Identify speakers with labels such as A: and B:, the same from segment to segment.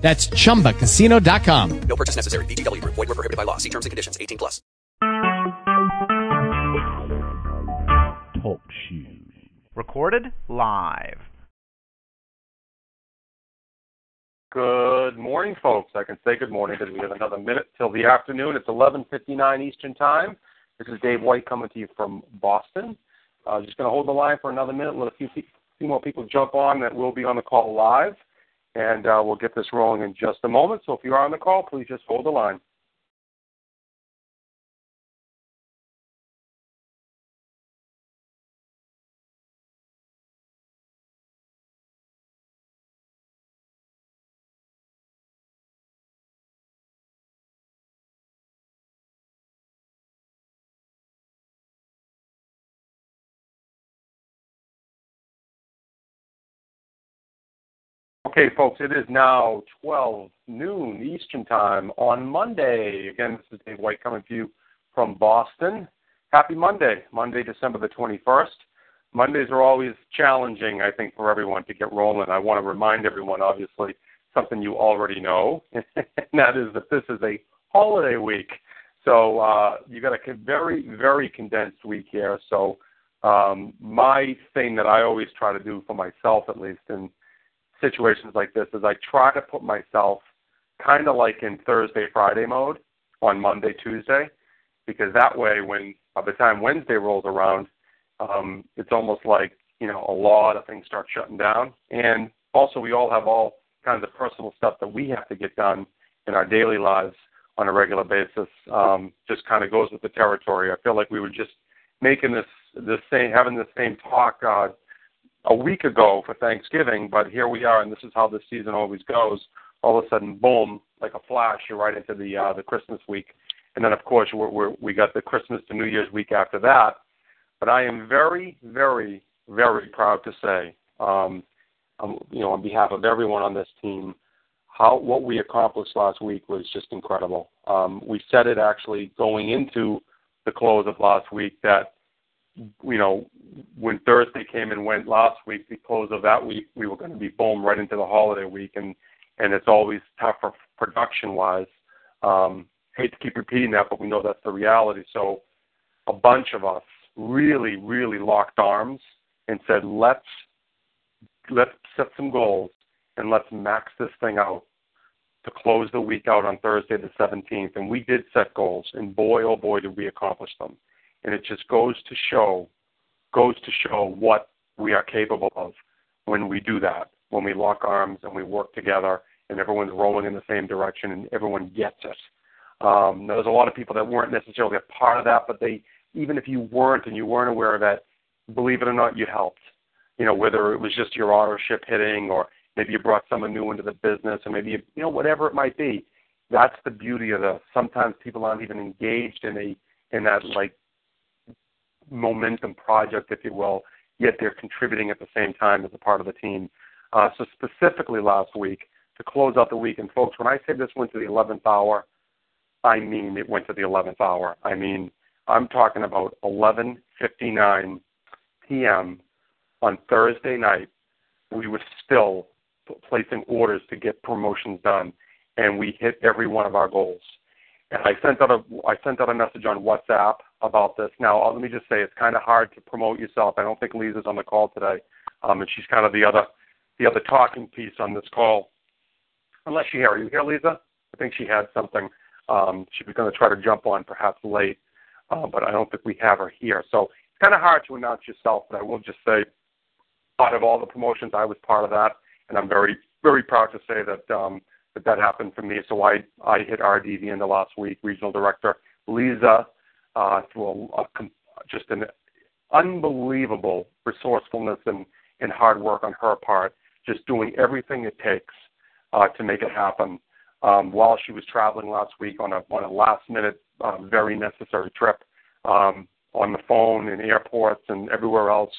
A: That's chumbacasino.com.
B: No purchase necessary. VGW Group. Void were prohibited by law. See terms and conditions. 18 plus.
C: Talk shoes. Recorded live.
D: Good morning, folks. I can say good morning because we have another minute till the afternoon. It's 11:59 Eastern Time. This is Dave White coming to you from Boston. Uh, just going to hold the line for another minute. Let a few, few more people jump on that will be on the call live and uh, we'll get this rolling in just a moment. So if you are on the call, please just hold the line. Okay, folks, it is now 12 noon Eastern Time on Monday. Again, this is Dave White coming to you from Boston. Happy Monday, Monday, December the 21st. Mondays are always challenging, I think, for everyone to get rolling. I want to remind everyone, obviously, something you already know, and that is that this is a holiday week. So uh, you got a very, very condensed week here. So um, my thing that I always try to do for myself, at least, and situations like this is I try to put myself kind of like in Thursday, Friday mode on Monday, Tuesday, because that way, when by the time Wednesday rolls around, um, it's almost like you know a lot of things start shutting down, and also we all have all kinds of personal stuff that we have to get done in our daily lives on a regular basis. Um, just kind of goes with the territory. I feel like we were just making this this same having the same talk uh, a week ago for Thanksgiving, but here we are, and this is how the season always goes. All of a sudden, boom, like a flash, you're right into the uh, the Christmas week, and then of course we're, we're, we got the Christmas to New Year's week after that. But I am very, very, very proud to say, um, um, you know, on behalf of everyone on this team, how what we accomplished last week was just incredible. Um, we said it actually going into the close of last week that you know, when Thursday came and went last week, the close of that week, we were going to be boom right into the holiday week, and and it's always tougher production wise. Um, hate to keep repeating that, but we know that's the reality. So a bunch of us really, really locked arms and said, let's let's set some goals and let's max this thing out to close the week out on Thursday the 17th. And we did set goals, and boy, oh boy, did we accomplish them and it just goes to show goes to show what we are capable of when we do that when we lock arms and we work together and everyone's rolling in the same direction and everyone gets it. Um, there's a lot of people that weren't necessarily a part of that but they even if you weren't and you weren't aware of that believe it or not you helped. You know whether it was just your authorship hitting or maybe you brought someone new into the business or maybe you, you know whatever it might be. That's the beauty of this. Sometimes people aren't even engaged in a in that like momentum project, if you will, yet they're contributing at the same time as a part of the team. Uh, so specifically last week, to close out the week, and folks, when I say this went to the 11th hour, I mean it went to the 11th hour. I mean, I'm talking about 11:59 p.m. on Thursday night. We were still placing orders to get promotions done, and we hit every one of our goals. And I sent out a I sent out a message on WhatsApp about this. Now, uh, let me just say it's kind of hard to promote yourself. I don't think Lisa's on the call today, um, and she's kind of the other the other talking piece on this call. Unless you hear, are you here, Lisa? I think she had something. Um, she was going to try to jump on perhaps late, uh, but I don't think we have her here. So it's kind of hard to announce yourself, but I will just say, out of all the promotions, I was part of that, and I'm very very proud to say that um, that that happened for me. So I I hit RD the end of last week, regional director. Lisa uh, through a, a, just an unbelievable resourcefulness and, and hard work on her part, just doing everything it takes uh, to make it happen. um, while she was traveling last week on a on a last minute, uh, very necessary trip um, on the phone in airports and everywhere else,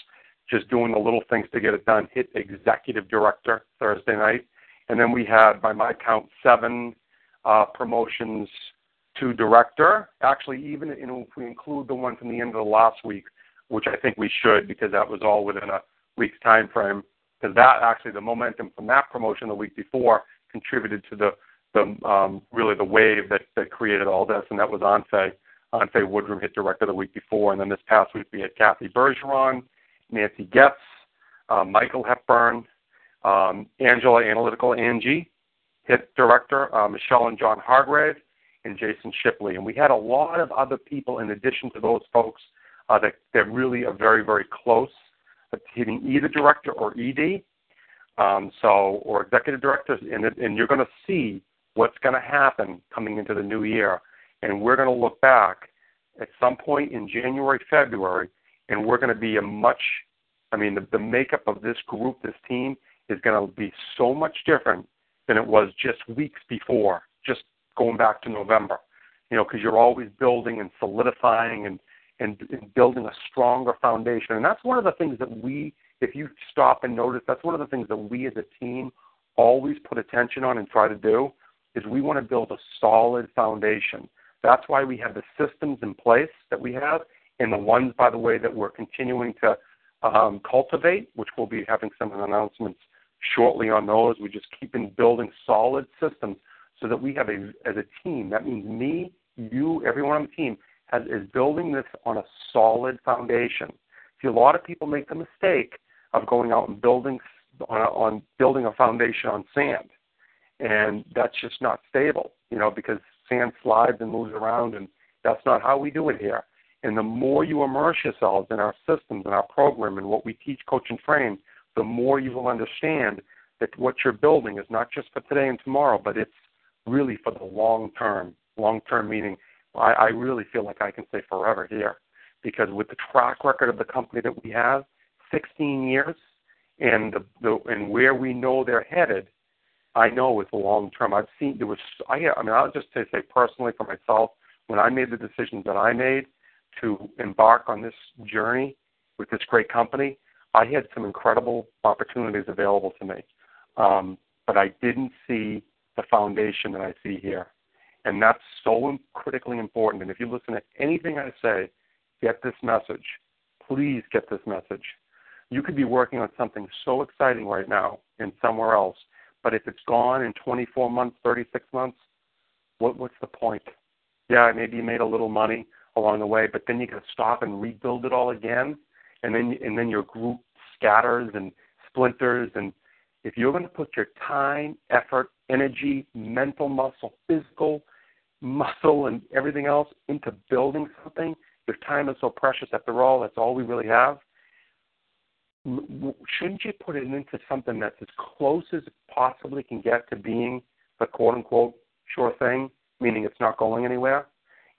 D: just doing the little things to get it done. Hit executive director Thursday night, and then we had, by my count, seven uh, promotions to director. Actually, even you know, if we include the one from the end of the last week, which I think we should because that was all within a week's time frame. Because that actually the momentum from that promotion the week before contributed to the the um, really the wave that that created all this, and that was Anfe. Anfe Woodrum hit director the week before, and then this past week we had Kathy Bergeron, Nancy Getz, uh, Michael Hepburn, um, Angela Analytical Angie hit director, uh, Michelle and John Hargrave, and Jason Shipley. And we had a lot of other people in addition to those folks uh, that, that really are very, very close to hitting either director or ED, um, so or executive directors, and, and you're going to see what's going to happen coming into the new year. And we're going to look back at some point in January, February, and we're going to be a much, I mean, the, the makeup of this group, this team, is going to be so much different than it was just weeks before, just going back to November. You know, because you're always building and solidifying and, and and building a stronger foundation. And that's one of the things that we, if you stop and notice, that's one of the things that we as a team always put attention on and try to do is we want to build a solid foundation. That's why we have the systems in place that we have, and the ones, by the way, that we're continuing to um, cultivate, which we'll be having some announcements shortly on those. We just keep in building solid systems so that we have a as a team. That means me, you, everyone on the team has, is building this on a solid foundation. See, a lot of people make the mistake of going out and building on, on building a foundation on sand, and that's just not stable. You know, because sand slides and moves around, and that's not how we do it here. And the more you immerse yourselves in our systems and our program and what we teach, coach, and train, the more you will understand that what you're building is not just for today and tomorrow, but it's really for the long term. Long term meaning, I, I really feel like I can say forever here, because with the track record of the company that we have, 16 years, and the, the and where we know they're headed, I know it's long term. I've seen there was I I mean I'll just say, say personally for myself when I made the decisions that I made to embark on this journey with this great company, I had some incredible opportunities available to me, um, but I didn't see the foundation that I see here, and that's so critically important. And if you listen to anything I say, get this message. Please get this message. You could be working on something so exciting right now and somewhere else, but if it's gone in 24 months, 36 months, what, what's the point? Yeah, maybe you made a little money along the way, but then you got to stop and rebuild it all again and then and then your group scatters and splinters and if you're going to put your time, effort, energy, mental muscle, physical muscle, and everything else into building something, your time is so precious. After all, that's all we really have. Shouldn't you put it into something that's as close as it possibly can get to being the quote unquote sure thing, meaning it's not going anywhere?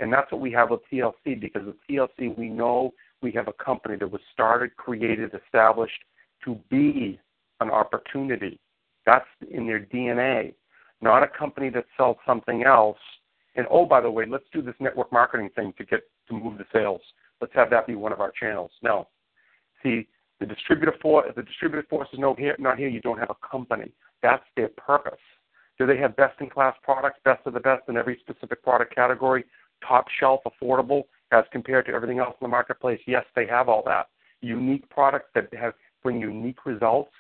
D: And that's what we have with TLC because with TLC we know we have a company that was started, created, established to be an opportunity. That's in their DNA, not a company that sells something else. And oh, by the way, let's do this network marketing thing to get to move the sales. Let's have that be one of our channels. No, see, the distributor force, the distributor force is no here, not here. You don't have a company. That's their purpose. Do they have best-in-class products, best of the best in every specific product category, top shelf, affordable? As compared to everything else in the marketplace, yes, they have all that. Unique products that have bring unique results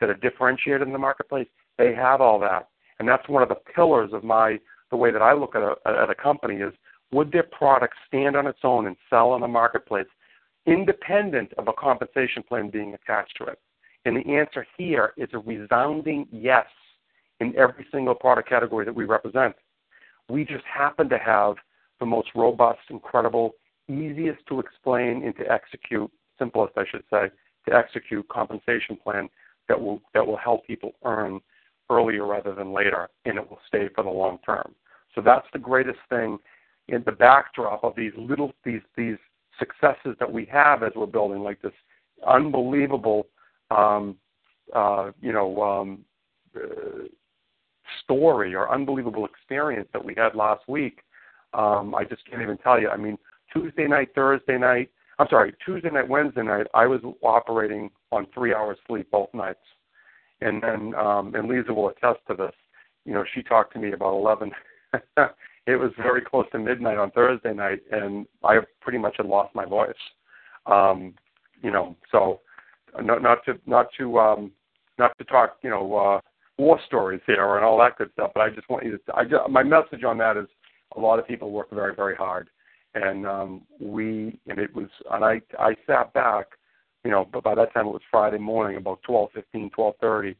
D: that are differentiated in the marketplace, they have all that. And that's one of the pillars of my the way that I look at a at a company is would their product stand on its own and sell in the marketplace independent of a compensation plan being attached to it? And the answer here is a resounding yes in every single product category that we represent. We just happen to have the most robust, incredible, easiest to explain and to execute, simplest I should say, to execute compensation plan that will that will help people earn earlier rather than later, and it will stay for the long term. So that's the greatest thing in the backdrop of these little these these successes that we have as we're building, like this unbelievable, um, uh, you know, um, uh, story or unbelievable experience that we had last week. Um, I just can't even tell you. I mean, Tuesday night, Thursday night, I'm sorry, Tuesday night, Wednesday night, I was operating on three hours sleep both nights. And then, um, and Lisa will attest to this. You know, she talked to me about 11. it was very close to midnight on Thursday night, and I pretty much had lost my voice. Um, you know, so not, not to not to um, not to talk, you know, uh, war stories here and all that good stuff. But I just want you to. I just, my message on that is a lot of people work very very hard, and um, we and it was and I I sat back, you know, but by that time it was Friday morning about twelve fifteen, twelve thirty,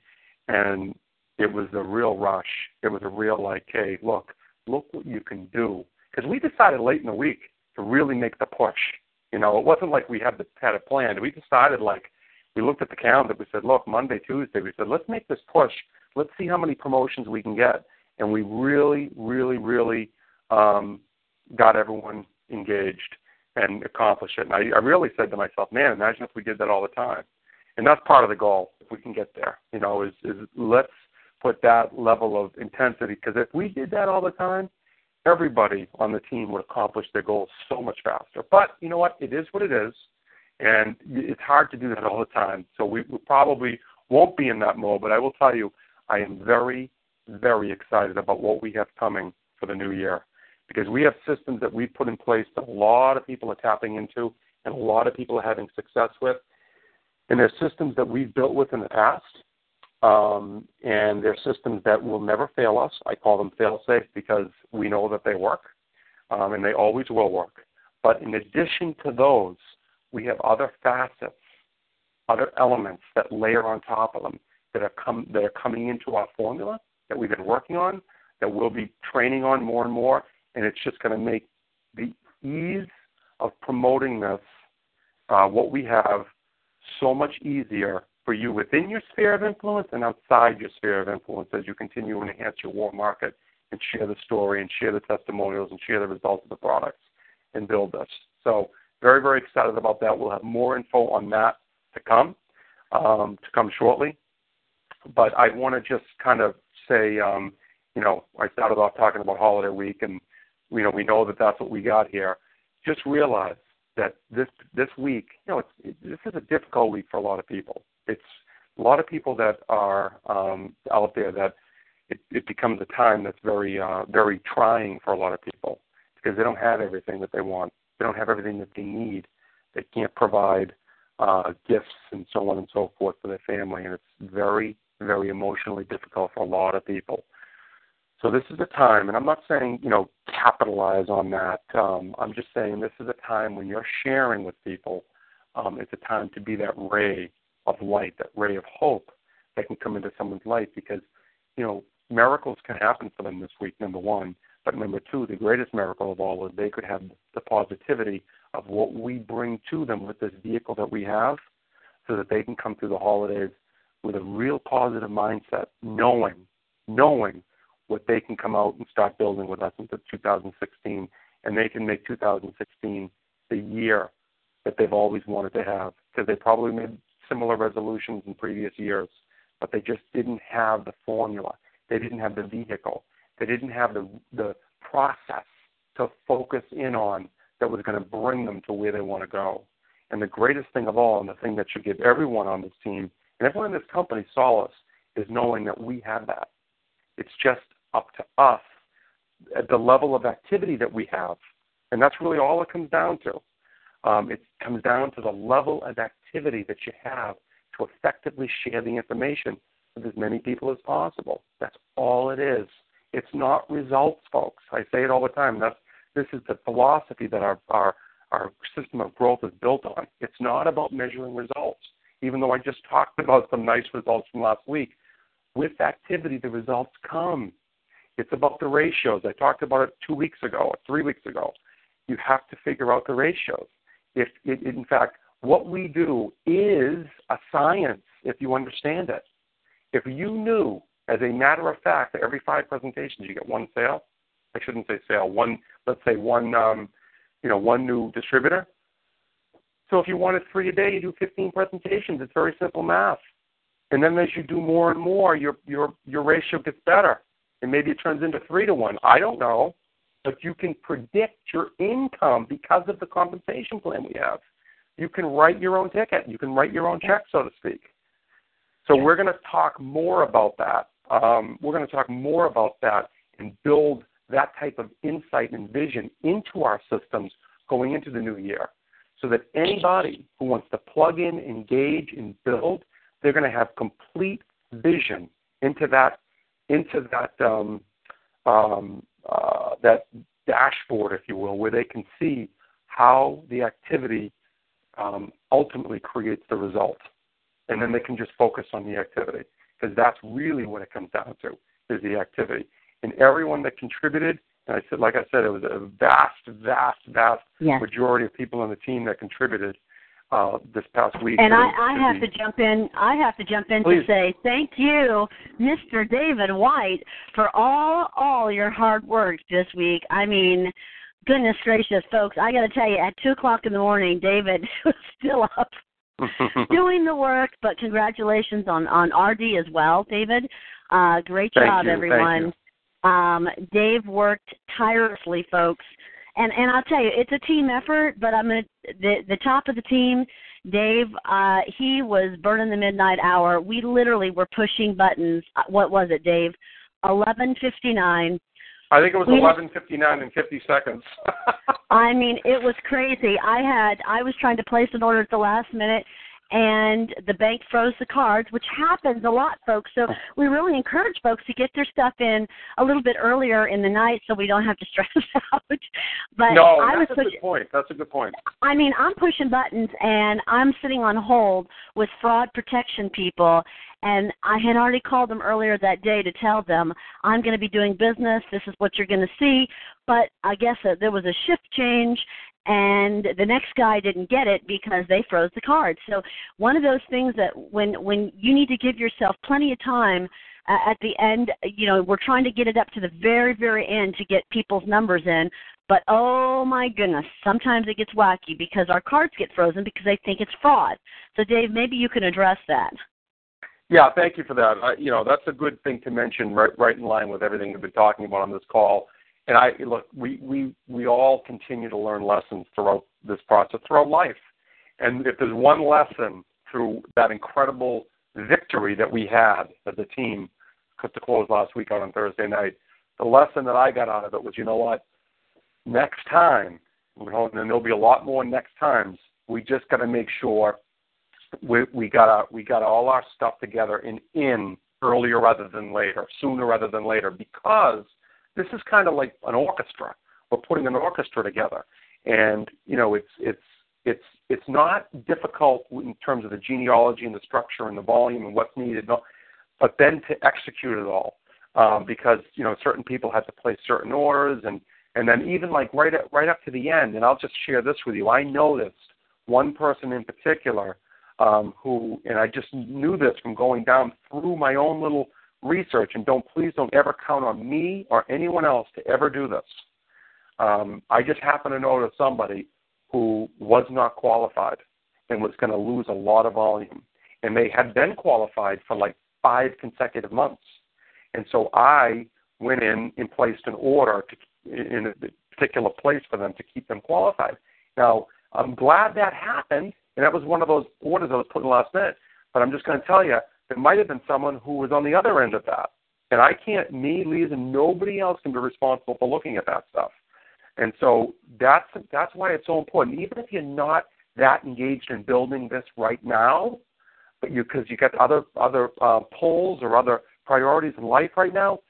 D: and it was a real rush. It was a real like, hey, look, look what you can do. Because we decided late in the week to really make the push. You know, it wasn't like we had the, had it planned. We decided like we looked at the calendar. We said, look, Monday, Tuesday. We said, let's make this push. Let's see how many promotions we can get. And we really, really, really um, got everyone engaged and accomplished it. And I, I really said to myself, man, imagine if we did that all the time. And that's part of the goal. If we can get there, you know, is is let's put that level of intensity. Because if we did that all the time, everybody on the team would accomplish their goals so much faster. But you know what? It is what it is, and it's hard to do that all the time. So we, we probably won't be in that mode. But I will tell you, I am very, very excited about what we have coming for the new year because we have systems that we've put in place that a lot of people are tapping into and a lot of people are having success with. And they're systems that we've built with in the past um, and they're systems that will never fail us. I call them fail safe because we know that they work, um, and they always will work. But in addition to those, we have other facets, other elements that layer on top of them that are come that are coming into our formula that we've been working on, that we'll be training on more and more, and it's just going to make the ease of promoting this, uh, what we have, so much easier for you within your sphere of influence and outside your sphere of influence as you continue to enhance your warm market and share the story and share the testimonials and share the results of the products and build this. So very, very excited about that. We'll have more info on that to come, um, to come shortly. But I want to just kind of say, um, you know, I started off talking about holiday week, and you know, we know that that's what we got here. Just realize that this this week, you know, it's, it, this is a difficult week for a lot of people it's a lot of people that are um, out there that it, it becomes a time that's very uh, very trying for a lot of people because they don't have everything that they want. They don't have everything that they need. They can't provide uh, gifts and so on and so forth for their family, and it's very very emotionally difficult for a lot of people. So this is a time, and I'm not saying you know capitalize on that. Um, I'm just saying this is a time when you're sharing with people. Um, it's a time to be that ray of light, that ray of hope that can come into someone's life because, you know, miracles can happen for them this week, number one. But number two, the greatest miracle of all is they could have the positivity of what we bring to them with this vehicle that we have so that they can come through the holidays with a real positive mindset, knowing, knowing what they can come out and start building with us into 2016, and they can make 2016 the year that they've always wanted to have because they probably made similar resolutions in previous years, but they just didn't have the formula. They didn't have the vehicle. They didn't have the the process to focus in on that was going to bring them to where they want to go. And the greatest thing of all, and the thing that should give everyone on this team and everyone in this company solace, is knowing that we have that. It's just up to us at the level of activity that we have. And that's really all it comes down to. Um, it comes down to the level of activity that you have to effectively share the information with as many people as possible. That's all it is. It's not results, folks. I say it all the time. That's this is the philosophy that our our our system of growth is built on. It's not about measuring results. Even though I just talked about some nice results from last week, with activity the results come. It's about the ratios. I talked about it two weeks ago or three weeks ago. You have to figure out the ratios if it, in fact what we do is a science if you understand it. If you knew, as a matter of fact, that every five presentations you get one sale, I shouldn't say sale, one let's say one um, you know one new distributor. So if you wanted three a day, you do 15 presentations. It's very simple math. And then as you do more and more, your your your ratio gets better. And maybe it turns into three to one. I don't know, but you can predict your income because of the compensation plan we have. You can write your own ticket. You can write your own check, so to speak. So we're going to talk more about that. Um, we're going to talk more about that and build that type of insight and vision into our systems going into the new year so that anybody who wants to plug in, engage, and build, they're going to have complete vision into that into that um, um, uh, that dashboard, if you will, where they can see how the activity um, ultimately creates the result, and then they can just focus on the activity because that's really what it comes down to is the activity. And everyone that contributed, and I said, like I said, it was a vast, vast, vast
E: yes.
D: majority of people on the team that contributed uh, this past week.
E: And
D: to,
E: I, I
D: to
E: have
D: the,
E: to jump in. I have to jump in
D: Please.
E: to say thank you, Mr. David White, for all all your hard work this week. I mean, goodness gracious, folks! I got to tell you, at two o'clock in the morning, David was still up doing the work. But congratulations on on RD as well, David. Uh, great
D: Thank
E: job,
D: you, thank
E: everyone. Um, Dave worked tirelessly, folks. And and I'll tell you, it's a team effort. But I'm gonna the the top of the team, Dave. Uh, he was burning the midnight hour. We literally were pushing buttons. Uh, What was it, Dave? Eleven fifty nine.
D: I think it was eleven fifty nine and fifty seconds.
E: I mean, it was crazy. I had I was trying to place an order at the last minute and the bank froze the cards, which happens a lot, folks. So oh. we really encourage folks to get their stuff in a little bit earlier in the night so we don't have to stress out. But
D: no,
E: I was
D: that's a
E: push-
D: good point. That's a good point.
E: I mean, I'm pushing buttons and I'm sitting on hold with fraud protection people. And I had already called them earlier that day to tell them I'm going to be doing business. This is what you're going to see. But I guess there was a shift change, and the next guy didn't get it because they froze the cards. So one of those things that when when you need to give yourself plenty of time uh, at the end, you know, we're trying to get it up to the very very end to get people's numbers in. But oh my goodness, sometimes it gets wacky because our cards get frozen because they think it's fraud. So Dave, maybe you can address that.
D: Yeah, thank you for that. I, you know, that's a good thing to mention, right, right in line with everything we've been talking about on this call. And I look, we we we all continue to learn lessons throughout this process, throughout life. And if there's one lesson through that incredible victory that we had as a team, cut the close last week on Thursday night, the lesson that I got out of it was, you know what? Next time, and there'll be a lot more next times. We just got to make sure we we got we got all our stuff together and in earlier rather than later, sooner rather than later, because this is kind of like an orchestra. We're putting an orchestra together, and you know it's it's it's it's not difficult in terms of the genealogy and the structure and the volume and what's needed, but then to execute it all, um, because you know certain people had to place certain orders and and then even like right at, right up to the end. And I'll just share this with you. I noticed one person in particular um, who, and I just knew this from going down through my own little research. And don't please don't ever count on me or anyone else to ever do this. Um, I just happen to know of somebody who was not qualified and was going to lose a lot of volume, and they had been qualified for like five consecutive months. And so I went in and placed an order to, in a particular place for them to keep them qualified. Now, I'm glad that happened, and that was one of those orders I was put in last minute. But I'm just going to tell you, there might have been someone who was on the other end of that. And I can't, me, Lisa, nobody else can be responsible for looking at that stuff. And so that's that's why it's so important. Even if you're not that engaged in building this right now, but you because you got other other uh, polls or other priorities in life right now,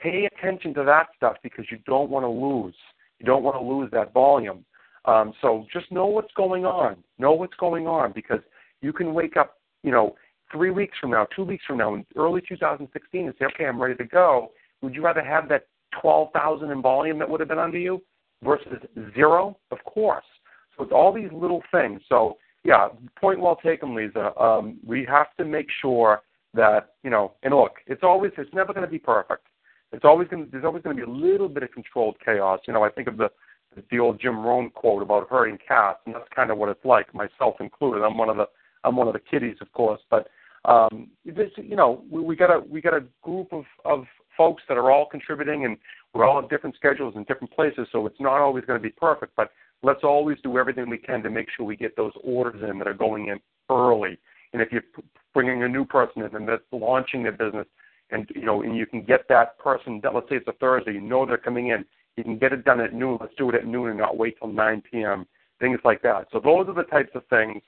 D: pay attention to that stuff because you don't want to lose. You don't want to lose that volume. Um, so just know what's going on. Know what's going on because you can wake up, you know, three weeks from now, two weeks from now, in early 2016, and say, okay, I'm ready to go. Would you rather have that 12,000 in volume that would have been under you versus zero? Of course. So it's all these little things. So yeah, point well taken, Lisa. Um, we have to make sure that you know. And look, it's always it's never going to be perfect. It's always going there's always going to be a little bit of controlled chaos. You know, I think of the the old Jim Rohn quote about herding cats, and that's kind of what it's like, myself included. I'm one of the I'm one of the kiddies, of course, but um, this, you know, we, we got a we got a group of of folks that are all contributing, and we're all at different schedules and different places, so it's not always going to be perfect. But let's always do everything we can to make sure we get those orders in that are going in early. And if you're bringing a new person in and that's launching their business, and you know, and you can get that person. Let's say it's a Thursday, you know they're coming in. You can get it done at noon. Let's do it at noon and not wait till 9 p.m. Things like that. So those are the types of things.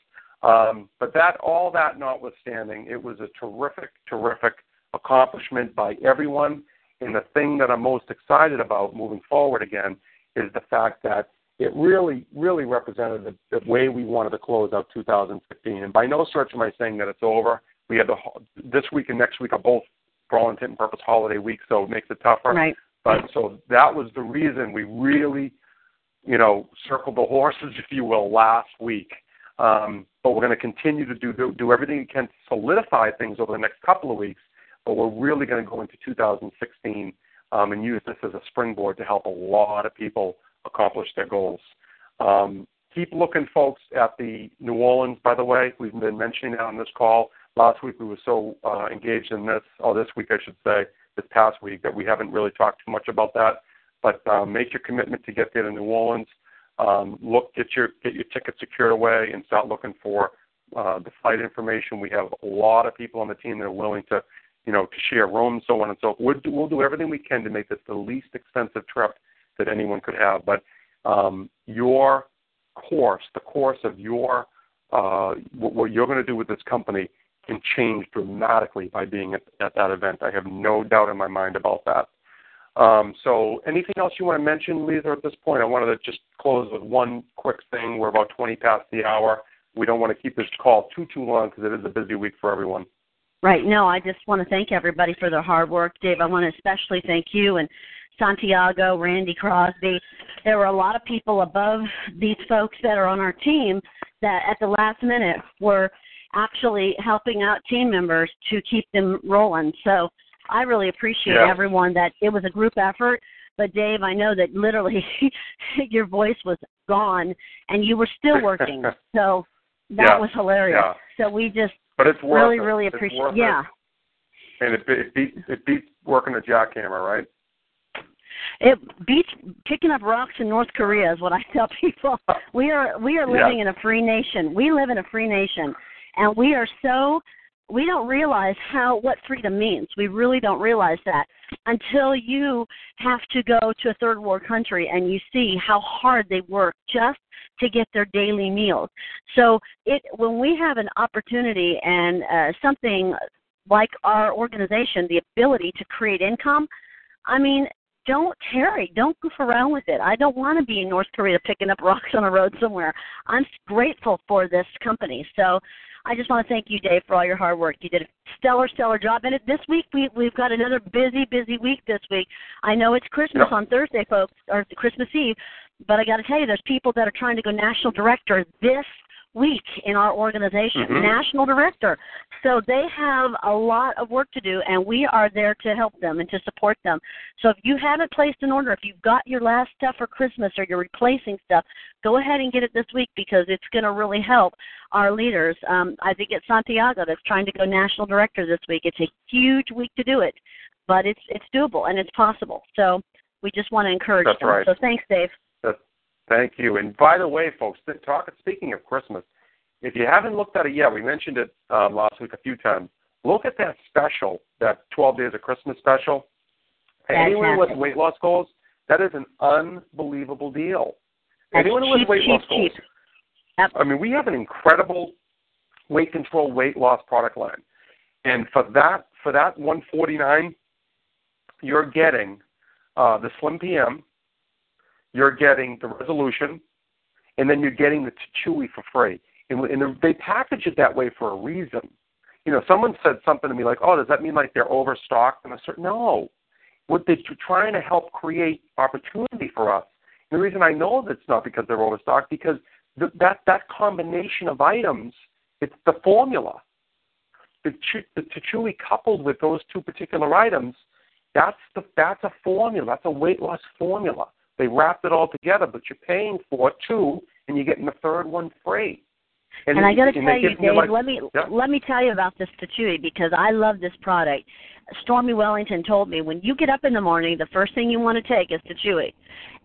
D: Um, but that, all that notwithstanding, it was a terrific, terrific accomplishment by everyone. And the thing that I'm most excited about moving forward again is the fact that it really, really represented the, the way we wanted to close out 2015. And by no stretch am I saying that it's over. We had the this week and next week are both for all intent and purpose holiday week, so it makes it tougher.
E: Right.
D: But so that was the reason we really, you know, circled the horses, if you will, last week. Um, but we're going to continue to do, do do everything we can to solidify things over the next couple of weeks. But we're really going to go into 2016 um, and use this as a springboard to help a lot of people accomplish their goals. Um, keep looking, folks, at the New Orleans. By the way, we've been mentioning that on this call. Last week we were so uh, engaged in this, or this week I should say, this past week that we haven't really talked too much about that. But um, make your commitment to get there to New Orleans. Um, look, get your get your ticket secured away, and start looking for uh, the flight information. We have a lot of people on the team that are willing to, you know, to share rooms, so on and so forth. We'll do, we'll do everything we can to make this the least expensive trip that anyone could have. But um, your course, the course of your uh, what, you're going to do with this company can change dramatically by being at, at that event. I have no doubt in my mind about that. Um, so, anything else you want to mention, Lisa, at this point? I wanted to just close with one quick thing. We're about 20 past the hour. We don't want to keep this call too, too long because it is a busy week for everyone.
E: Right. No, I just want to thank everybody for their hard work. Dave, I want to especially thank you and Santiago, Randy Crosby. There were a lot of people above these folks that are on our team that at the last minute were actually helping out team members to keep them rolling. So I really appreciate
D: Yeah.
E: everyone that it was a group effort. But Dave, I know that literally your voice was gone and you were still working. so that
D: Yeah.
E: was hilarious.
D: Yeah.
E: So we just
D: But it's worth
E: really,
D: it.
E: really appreciate.
D: worth
E: Yeah,
D: It. And it, it beats it beats working a jackhammer, right?
E: it beats picking up rocks in North Korea is what I tell people. We are we are
D: Yeah.
E: living in a free nation. We live in a free nation, and we are so we don't realize how what freedom means. We really don't realize that until you have to go to a third world country and you see how hard they work just to get their daily meals. So it when we have an opportunity and uh, something like our organization, the ability to create income, I mean, don't tarry. Don't goof around with it. I don't want to be in North Korea picking up rocks on a road somewhere. I'm grateful for this company. So I just want to thank you, Dave, for all your hard work. You did a stellar, stellar job. And it, this week we we've got another busy, busy week this week. I know it's Christmas
D: Yeah.
E: on Thursday, folks, or Christmas Eve, but I got to tell you, there's people that are trying to go national director this week in our organization,
D: Mhm.
E: national director. So they have a lot of work to do, and we are there to help them and to support them. So if you haven't placed an order, if you've got your last stuff for Christmas or you're replacing stuff, go ahead and get it this week because it's going to really help our leaders. Um, I think it's Santiago that's trying to go national director this week. It's a huge week to do it, but it's it's doable and it's possible. So we just want to encourage
D: That's
E: them.
D: right.
E: So thanks, Dave.
D: Thank you. And by the way, folks, talk, speaking of Christmas, if you haven't looked at it yet, we mentioned it um, last week a few times. Look at that special, that 12 Days of Christmas special. Anyone with weight loss goals, that is an unbelievable deal.
E: That's
D: Anyone
E: cheap,
D: weight
E: cheap,
D: loss goals.
E: Yep.
D: I mean, we have an incredible weight control, weight loss product line, and for that, for that 149, you're getting uh, the Slim PM, you're getting the Resolution, and then you're getting the Chewy for free. And, and they package it that way for a reason. You know, someone said something to me like, "Oh, does that mean like they're overstocked?" And I said, "No, what they're trying to help create opportunity for us." And the reason I know that's not because they're overstocked because th- that that combination of items, it's the formula. The, ch- coupled with those two particular items, that's the that's a formula. That's a weight loss formula. They wrapped it all together, but you're paying for two, and you're getting the third one free.
E: And, I got to tell you, Dave,
D: like,
E: let me
D: yeah.
E: let me tell you about this Tachui because I love this product. Stormy Wellington told me when you get up in the morning, the first thing you want to take is Tachui.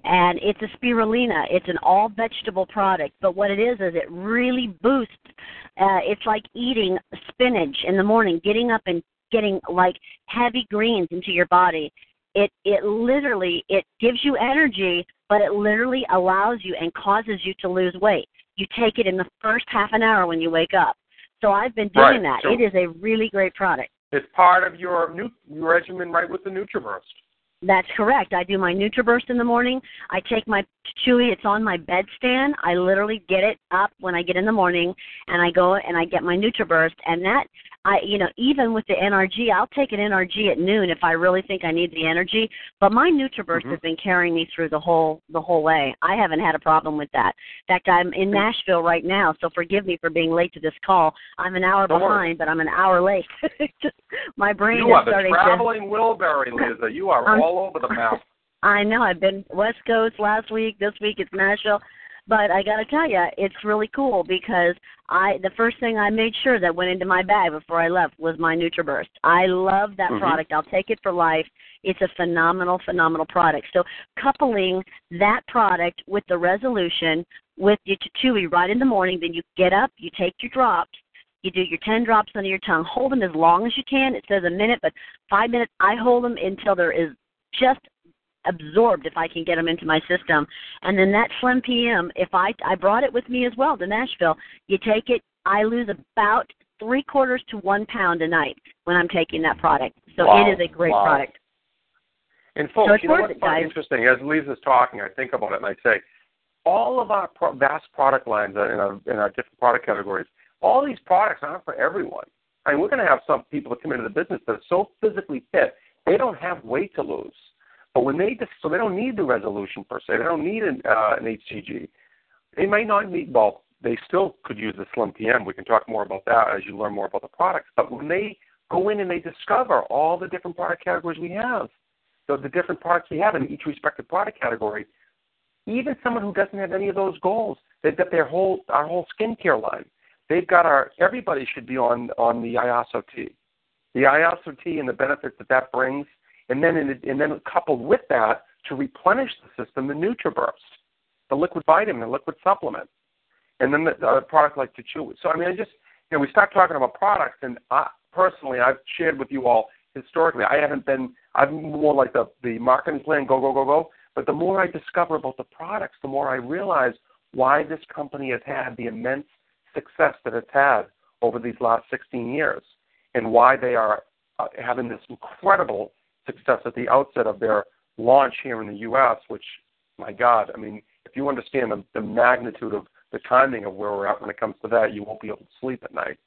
E: And it's a spirulina. It's an all vegetable product, but what it is is it really boosts. Uh, it's like eating spinach in the morning, getting up and getting like heavy greens into your body. It it literally it gives you energy, but it literally allows you and causes you to lose weight. You take it in the first half an hour when you wake up. So I've been doing
D: Right.
E: that.
D: So-
E: it is a really great product.
D: It's part of your new your regimen, right, with the NutriBurst.
E: That's correct. I do my NutriBurst in the morning. I take my Chewy. It's on my bedstand. I literally get it up when I get in the morning, and I go and I get my NutriBurst. And that, I, you know, even with the NRG, I'll take an NRG at noon if I really think I need the energy. But my NutriBurst
D: Mhm.
E: has been carrying me through the whole the whole way. I haven't had a problem with that. In fact, I'm in Nashville right now, so forgive me for being late to this call. I'm an hour
D: Don't worry.
E: behind, but I'm an hour late. Just my brain
D: You
E: is
D: are the
E: starting to.
D: traveling Wilbury, Lisa. You are
E: I'm-
D: all over the map.
E: I know. I've been West Coast last week. This week it's Nashville. But I got to tell you, it's really cool because I the first thing I made sure that went into my bag before I left was my NutriBurst. I love that
D: Mhm.
E: product. I'll take it for life. It's a phenomenal, phenomenal product. So coupling that product with the resolution with your Chewy right in the morning, then you get up, you take your drops, you do your 10 drops under your tongue. Hold them as long as you can. It says a minute, but five minutes. I hold them until there is just absorbed if I can get them into my system. And then that Slim PM, if I I brought it with me as well to Nashville. You take it, I lose about three quarters to one pound a night when I'm taking that product. So
D: Wow.
E: it is a great
D: Wow.
E: product.
D: And folks,
E: So
D: you know what's
E: it,
D: interesting? As Lisa's talking, I think about it and I say, all of our pro- vast product lines in our, in our different product categories, all these products aren't for everyone. I mean, we're going to have some people that come into the business that are so physically fit, they don't have weight to lose. But when they so they don't need the resolution per se, they don't need an, uh, an HCG. They might not need, well, they still could use the Slim PM. We can talk more about that as you learn more about the products. But when they go in and they discover all the different product categories we have, so the different products we have in each respective product category, even someone who doesn't have any of those goals, they've got their whole our whole skincare line. They've got our everybody should be on on the Iaso Tea, the Iaso Tea and the benefits that that brings, and then in, and then coupled with that to replenish the system, the NutriBurst, the liquid vitamin, the liquid supplement, and then the, the product like Chewy. So I mean, I just you know we start talking about products, and I, personally, I've shared with you all historically. I haven't been. I'm more like the the marketing plan, go go go go. But the more I discover about the products, the more I realize why this company has had the immense success that it's had over these last 16 years, and why they are uh, having this incredible success at the outset of their launch here in the U.S. Which, my God, I mean, if you understand the, the magnitude of the timing of where we're at when it comes to that, you won't be able to sleep at night,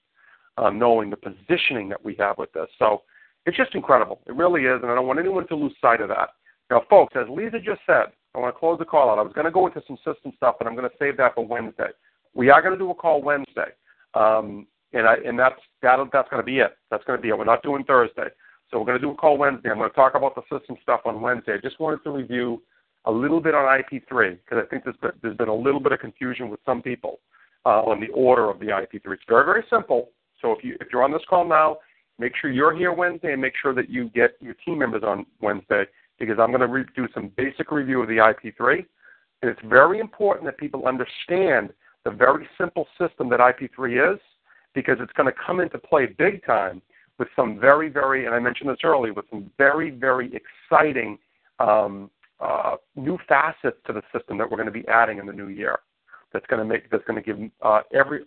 D: um, knowing the positioning that we have with this. So it's just incredible. It really is, and I don't want anyone to lose sight of that. Now, folks, as Lisa just said, I want to close the call out. I was going to go into some system stuff, but I'm going to save that for Wednesday. We are going to do a call Wednesday, um, and I and that's that that's going to be it. That's going to be it. We're not doing Thursday, so we're going to do a call Wednesday. I'm going to talk about the system stuff on Wednesday. I just wanted to review a little bit on IP3 because I think there's been, there's been a little bit of confusion with some people uh, on the order of the IP3. It's very very simple. So if you if you're on this call now, make sure you're here Wednesday and make sure that you get your team members on Wednesday because I'm going to re- do some basic review of the IP3. And it's very important that people understand the very simple system that IP3 is because it's going to come into play big time with some very, very, and I mentioned this earlier, with some very, very exciting um, uh, new facets to the system that we're going to be adding in the new year. That's going to make that's going to give uh, every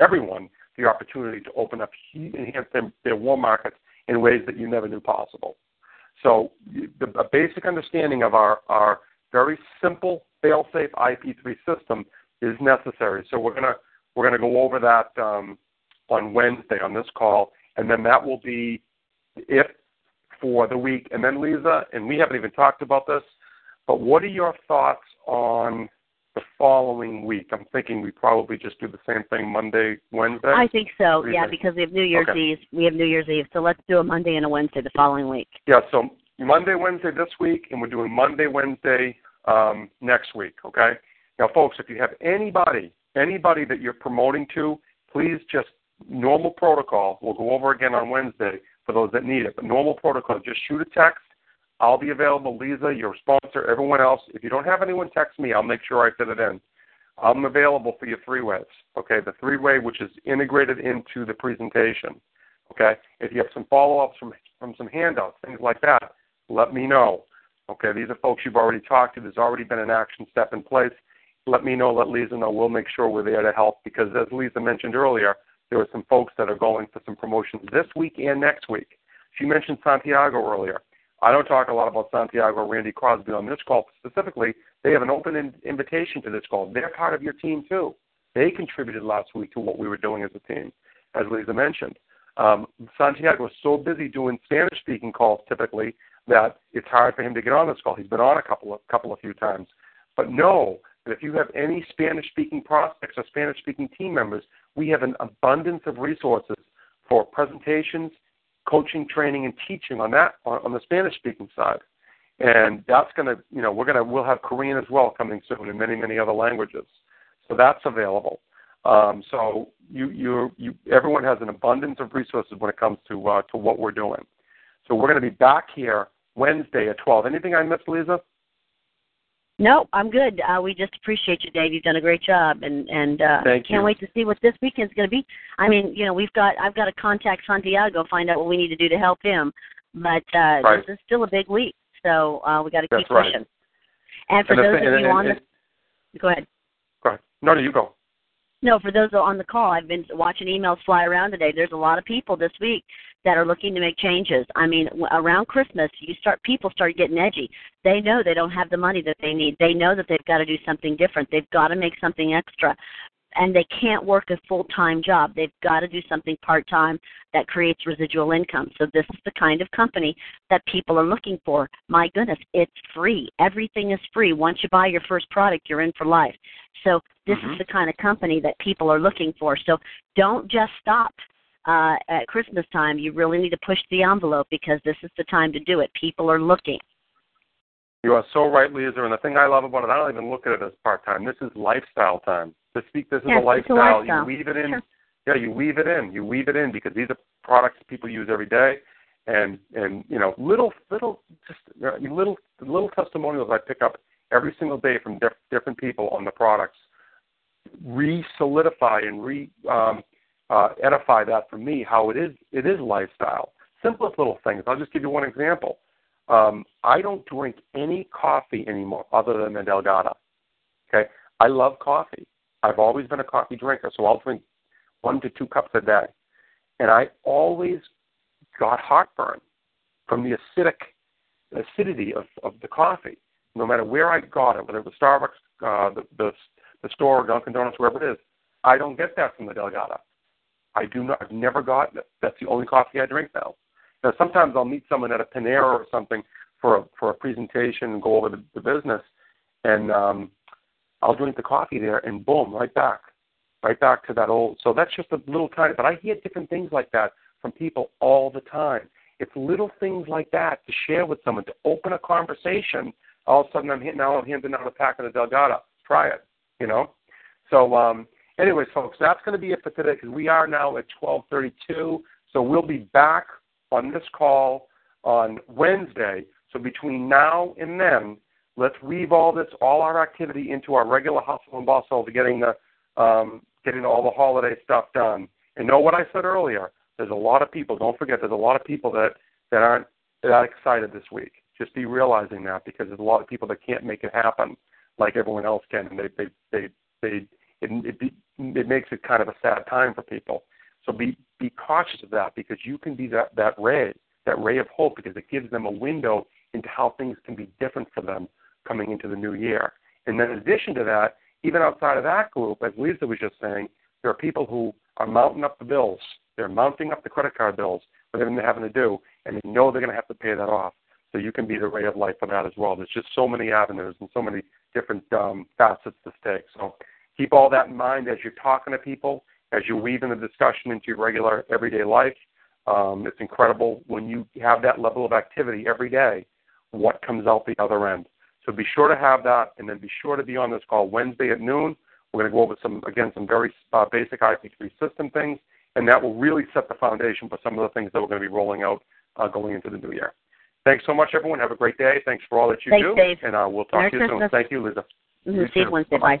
D: everyone the opportunity to open up, enhance their, their warm markets in ways that you never knew possible. So the, a basic understanding of our, our very simple fail-safe IP3 system is necessary. So we're gonna we're gonna go over that um, on Wednesday on this call, and then that will be it for the week. And then Lisa, and we haven't even talked about this, but what are your thoughts on the following week? I'm thinking we probably just do the same thing Monday, Wednesday.
E: I think so. Yeah,
D: think?
E: because we have New Year's
D: Okay.
E: Eve. We have New Year's Eve. So let's do a Monday and a Wednesday the following week.
D: Yeah, so Monday, Wednesday this week, and we're doing Monday, Wednesday um, next week, okay? Now, folks, if you have anybody, anybody that you're promoting to, please just normal protocol. We'll go over again on Wednesday for those that need it. But normal protocol, just shoot a text. I'll be available. Lisa, your sponsor, everyone else. If you don't have anyone text me, I'll make sure I fit it in. I'm available for your three ways. Okay, the three way which is integrated into the presentation. Okay, if you have some follow ups from from some handouts, things like that, let me know. Okay, these are folks you've already talked to. There's already been an action step in place. Let me know. Let Lisa know. We'll make sure we're there to help because, as Lisa mentioned earlier, there are some folks that are going for some promotions this week and next week. She mentioned Santiago earlier. I don't talk a lot about Santiago or Randy Crosby on this call specifically. They have an open in- invitation to this call. They're part of your team too. They contributed last week to what we were doing as a team, as Lisa mentioned. Um, Santiago is so busy doing Spanish-speaking calls typically that it's hard for him to get on this call. He's been on a couple of couple of few times, but know that if you have any Spanish-speaking prospects or Spanish-speaking team members, we have an abundance of resources for presentations, coaching, training, and teaching on that on, the Spanish-speaking side. And that's going to, you know, we're going to, we'll have Korean as well coming soon and many, many other languages. So that's available. Um, so you, you, you, everyone has an abundance of resources when it comes to uh, to what we're doing. So we're going to be back here Wednesday at 12. Anything I missed, Lisa?
E: No, I'm good. Uh, we just appreciate you, Dave. You've done a great job, and and uh,
D: Thank
E: can't
D: you.
E: wait to see what this weekend's going to be. I mean, you know, we've got I've got to contact Santiago, find out what we need to do to help him. But uh,
D: Right.
E: this is still a big week, so uh, we got to keep
D: right.
E: pushing. And for
D: And
E: those
D: thing-
E: of you
D: and-
E: on
D: and-
E: the, go ahead.
D: Go ahead. No, no, you go.
E: No, for those on the call, I've been watching emails fly around today. There's a lot of people this week that are looking to make changes. I mean, around Christmas, you start people start getting edgy. They know they don't have the money that they need. They know that they've got to do something different. They've got to make something extra. And they can't work a full-time job. They've got to do something part-time that creates residual income. So this is the kind of company that people are looking for. My goodness, it's free. Everything is free. Once you buy your first product, you're in for life. So this
D: Mhm.
E: is the kind of company that people are looking for. So don't just stop uh, at Christmas time. You really need to push the envelope because this is the time to do it. People are looking.
D: You are so right, Lisa. And the thing I love about it, I don't even look at it as part time. This is lifestyle time. This speak. This is
E: Yes,
D: a
E: it's a
D: lifestyle.
E: lifestyle.
D: You weave it in.
E: Sure.
D: Yeah, you weave it in. You weave it in because these are products people use every day, and and you know little little just uh, little little testimonials I pick up every single day from diff- different people on the products re-solidify and re um, uh, edify that for me how it is it is lifestyle. Simplest little things. I'll just give you one example. Um, I don't drink any coffee anymore other than the Delgada. Okay, I love coffee. I've always been a coffee drinker, so I'll drink one to two cups a day, and I always got heartburn from the acidic acidity of, of the coffee. No matter where I got it, whether it was Starbucks, uh, the, the the store, Dunkin' Donuts, wherever it is, I don't get that from the Delgada. I do not. I've never gotten it. That's the only coffee I drink now. Now sometimes I'll meet someone at a Panera or something for a for a presentation and go over the, the business, and um, I'll drink the coffee there, and boom, right back, right back to that old. So that's just a little tiny. But I hear different things like that from people all the time. It's little things like that to share with someone to open a conversation. All of a sudden, I'm hitting now I'm handing out a pack of the Delgada. Try it, you know. So, um, anyways, folks, that's going to be it for today because we are now at 12:32. So we'll be back on this call on Wednesday. So between now and then, let's weave all this, all our activity into our regular hustle and bustle to getting the um, getting all the holiday stuff done. And know what I said earlier. There's a lot of people. Don't forget, there's a lot of people that that aren't that excited this week. Just be realizing that because there's a lot of people that can't make it happen like everyone else can, and they they they they it it, be, it makes it kind of a sad time for people. So be be cautious of that because you can be that that ray that ray of hope because it gives them a window into how things can be different for them coming into the new year. And then in addition to that, even outside of that group, as Lisa was just saying, there are people who are mounting up the bills. They're mounting up the credit card bills, whatever they're having to do, and they know they're going to have to pay that off. So you can be the ray of light for that as well. There's just so many avenues and so many different um, facets to take. So keep all that in mind as you're talking to people, as you're weaving the discussion into your regular everyday life. Um, it's incredible when you have that level of activity every day, what comes out the other end. So be sure to have that, and then be sure to be on this call Wednesday at noon. We're going to go over some, again, some very uh, basic IP3 system things, and that will really set the foundation for some of the things that we're going to be rolling out uh, going into the new year. Thanks so much, everyone. Have a great day. Thanks for all that you
E: Thanks,
D: do,
E: Dave.
D: and uh, we'll talk
E: Merry
D: to you soon. Thank you, Lisa. You
E: See you. Wednesday. Bye.